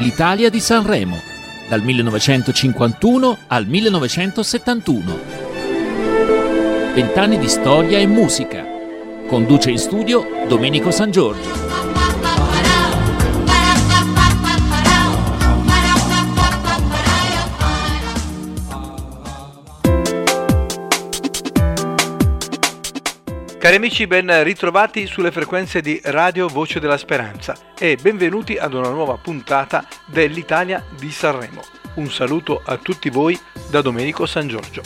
l'Italia di Sanremo, dal 1951 al 1971. Vent'anni di storia e musica. Conduce in studio Domenico San Giorgio. Cari amici, ben ritrovati sulle frequenze di Radio Voce della Speranza e benvenuti ad una nuova puntata dell'Italia di Sanremo. Un saluto a tutti voi da Domenico San Giorgio.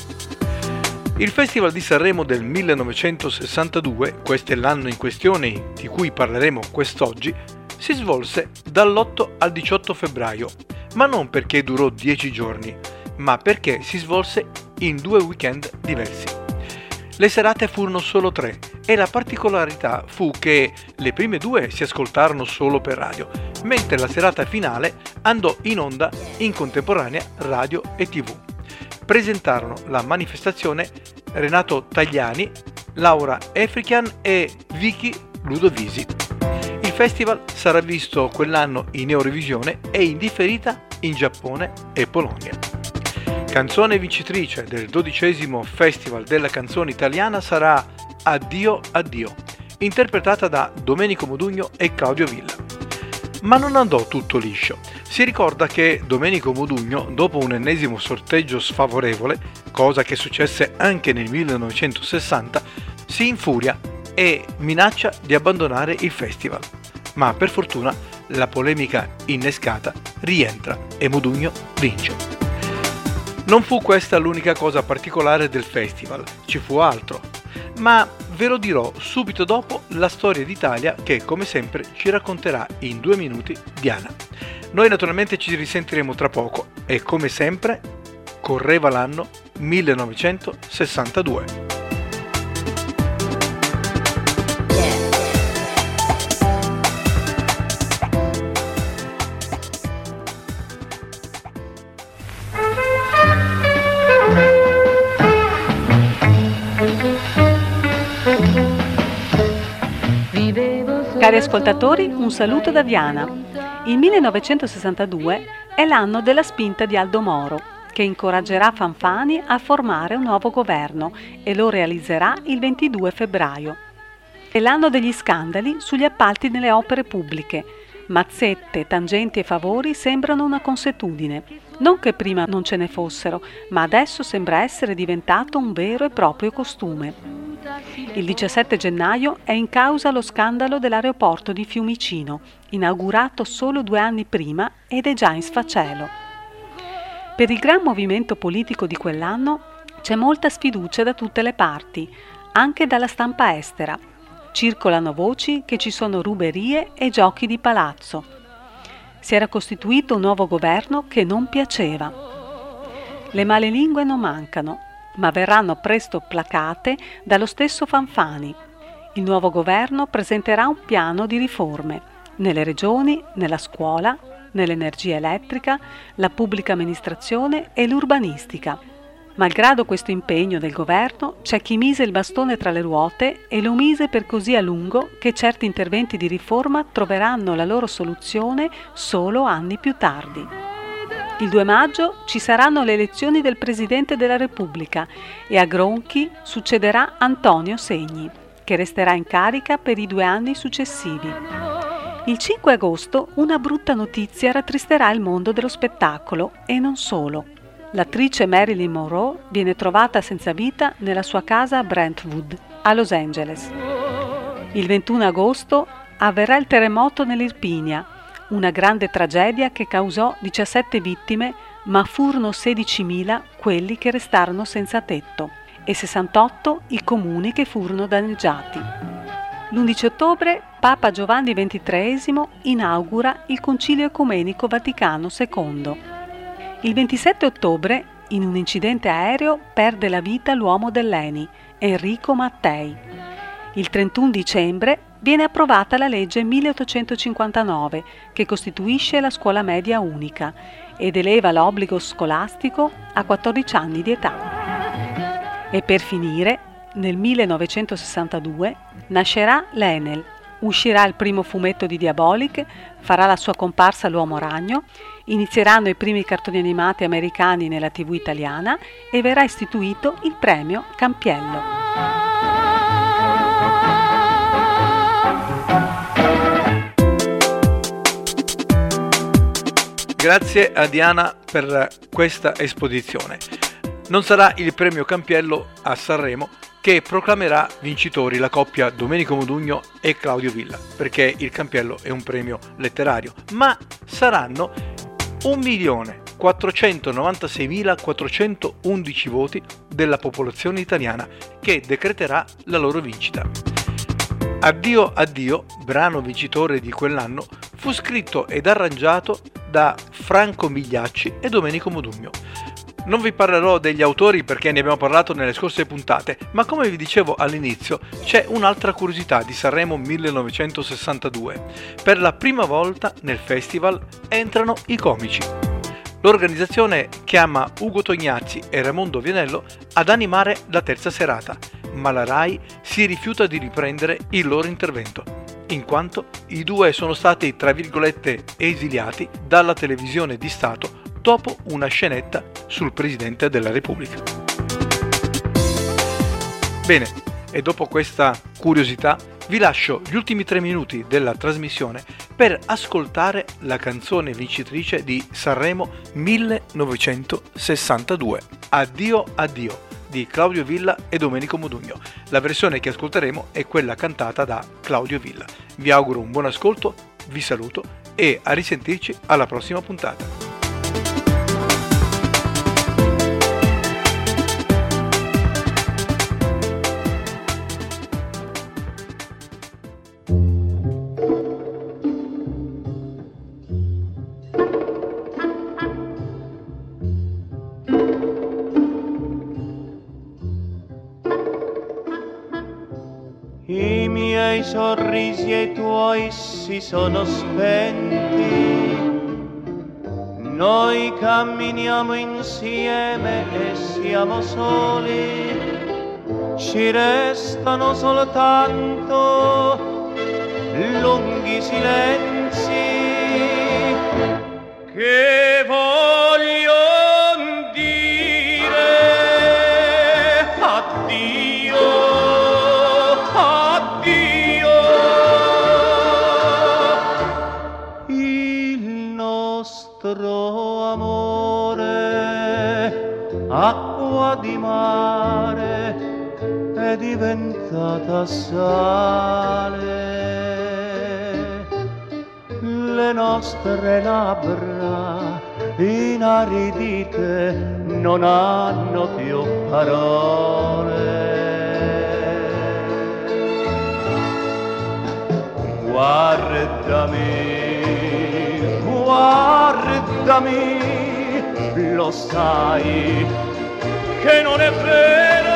Il Festival di Sanremo del 1962, questo è l'anno in questione di cui parleremo quest'oggi, si svolse dall'8 al 18 febbraio, ma non perché durò 10 giorni, ma perché si svolse in due weekend diversi. Le serate furono solo tre e la particolarità fu che le prime due si ascoltarono solo per radio, mentre la serata finale andò in onda in contemporanea radio e tv. Presentarono la manifestazione Renato Tagliani, Laura Efrican e Vicky Ludovisi. Il festival sarà visto quell'anno in Eurovisione e in differita in Giappone e Polonia. Canzone vincitrice del dodicesimo Festival della canzone italiana sarà Addio Addio, interpretata da Domenico Modugno e Claudio Villa. Ma non andò tutto liscio. Si ricorda che Domenico Modugno, dopo un ennesimo sorteggio sfavorevole, cosa che successe anche nel 1960, si infuria e minaccia di abbandonare il festival. Ma per fortuna la polemica innescata rientra e Modugno vince. Non fu questa l'unica cosa particolare del festival, ci fu altro, ma ve lo dirò subito dopo la storia d'Italia che come sempre ci racconterà in due minuti Diana. Noi naturalmente ci risentiremo tra poco e come sempre correva l'anno 1962. Cari ascoltatori, un saluto da Diana. Il 1962 è l'anno della spinta di Aldo Moro, che incoraggerà Fanfani a formare un nuovo governo e lo realizzerà il 22 febbraio. È l'anno degli scandali sugli appalti nelle opere pubbliche. Mazzette, tangenti e favori sembrano una consuetudine. Non che prima non ce ne fossero, ma adesso sembra essere diventato un vero e proprio costume. Il 17 gennaio è in causa lo scandalo dell'aeroporto di Fiumicino, inaugurato solo due anni prima ed è già in sfacelo. Per il gran movimento politico di quell'anno c'è molta sfiducia da tutte le parti, anche dalla stampa estera. Circolano voci che ci sono ruberie e giochi di palazzo. Si era costituito un nuovo governo che non piaceva. Le male lingue non mancano ma verranno presto placate dallo stesso Fanfani. Il nuovo governo presenterà un piano di riforme nelle regioni, nella scuola, nell'energia elettrica, la pubblica amministrazione e l'urbanistica. Malgrado questo impegno del governo, c'è chi mise il bastone tra le ruote e lo mise per così a lungo che certi interventi di riforma troveranno la loro soluzione solo anni più tardi. Il 2 maggio ci saranno le elezioni del Presidente della Repubblica e a Gronchi succederà Antonio Segni, che resterà in carica per i due anni successivi. Il 5 agosto una brutta notizia rattristerà il mondo dello spettacolo e non solo. L'attrice Marilyn Monroe viene trovata senza vita nella sua casa a Brentwood, a Los Angeles. Il 21 agosto avverrà il terremoto nell'Irpinia una grande tragedia che causò 17 vittime, ma furono 16.000 quelli che restarono senza tetto e 68 i comuni che furono danneggiati. L'11 ottobre Papa Giovanni XXIII inaugura il Concilio Ecumenico Vaticano II. Il 27 ottobre, in un incidente aereo, perde la vita l'uomo dell'ENI, Enrico Mattei. Il 31 dicembre viene approvata la legge 1859 che costituisce la scuola media unica ed eleva l'obbligo scolastico a 14 anni di età. E per finire, nel 1962 nascerà l'Enel, Uscirà il primo fumetto di Diabolic, farà la sua comparsa l'Uomo Ragno, inizieranno i primi cartoni animati americani nella TV italiana e verrà istituito il premio Campiello. Grazie a Diana per questa esposizione. Non sarà il premio Campiello a Sanremo che proclamerà vincitori la coppia Domenico Modugno e Claudio Villa, perché il Campiello è un premio letterario, ma saranno 1.496.411 voti della popolazione italiana che decreterà la loro vincita. Addio Addio, brano vincitore di quell'anno, fu scritto ed arrangiato da Franco Migliacci e Domenico Modugno. Non vi parlerò degli autori perché ne abbiamo parlato nelle scorse puntate, ma come vi dicevo all'inizio c'è un'altra curiosità di Sanremo 1962. Per la prima volta nel festival entrano i comici. L'organizzazione chiama Ugo Tognazzi e Raimondo Vianello ad animare la terza serata ma la RAI si rifiuta di riprendere il loro intervento, in quanto i due sono stati, tra virgolette, esiliati dalla televisione di Stato dopo una scenetta sul Presidente della Repubblica. Bene, e dopo questa curiosità vi lascio gli ultimi tre minuti della trasmissione per ascoltare la canzone vincitrice di Sanremo 1962. Addio, addio di Claudio Villa e Domenico Modugno. La versione che ascolteremo è quella cantata da Claudio Villa. Vi auguro un buon ascolto, vi saluto e a risentirci alla prossima puntata. Si sono spenti. Noi camminiamo insieme e siamo soli, ci restano soltanto lunghi silenzi che diventata sale. Le nostre labbra inaridite non hanno più parole. Guardami, guardami, lo sai che non è vero,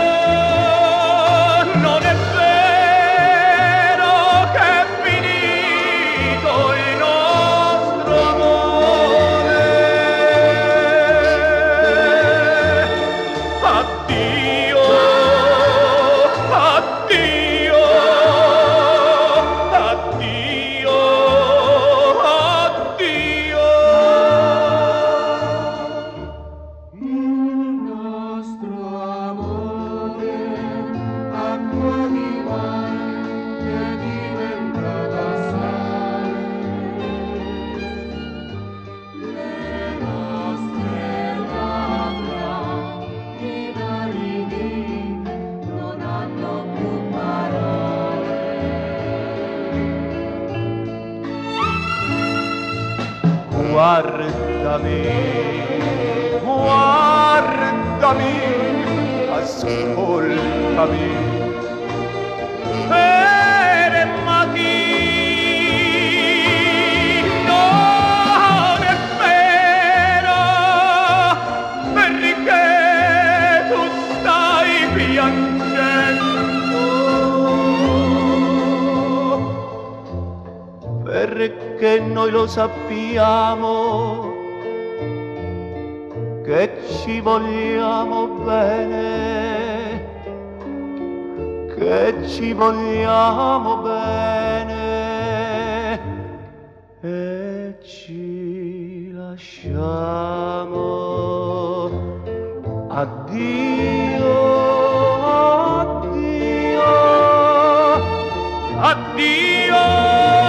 Guardami, guardami, ascoltami. perché noi lo sappiamo che ci vogliamo bene, che ci vogliamo bene e ci lasciamo. Addio, addio, addio.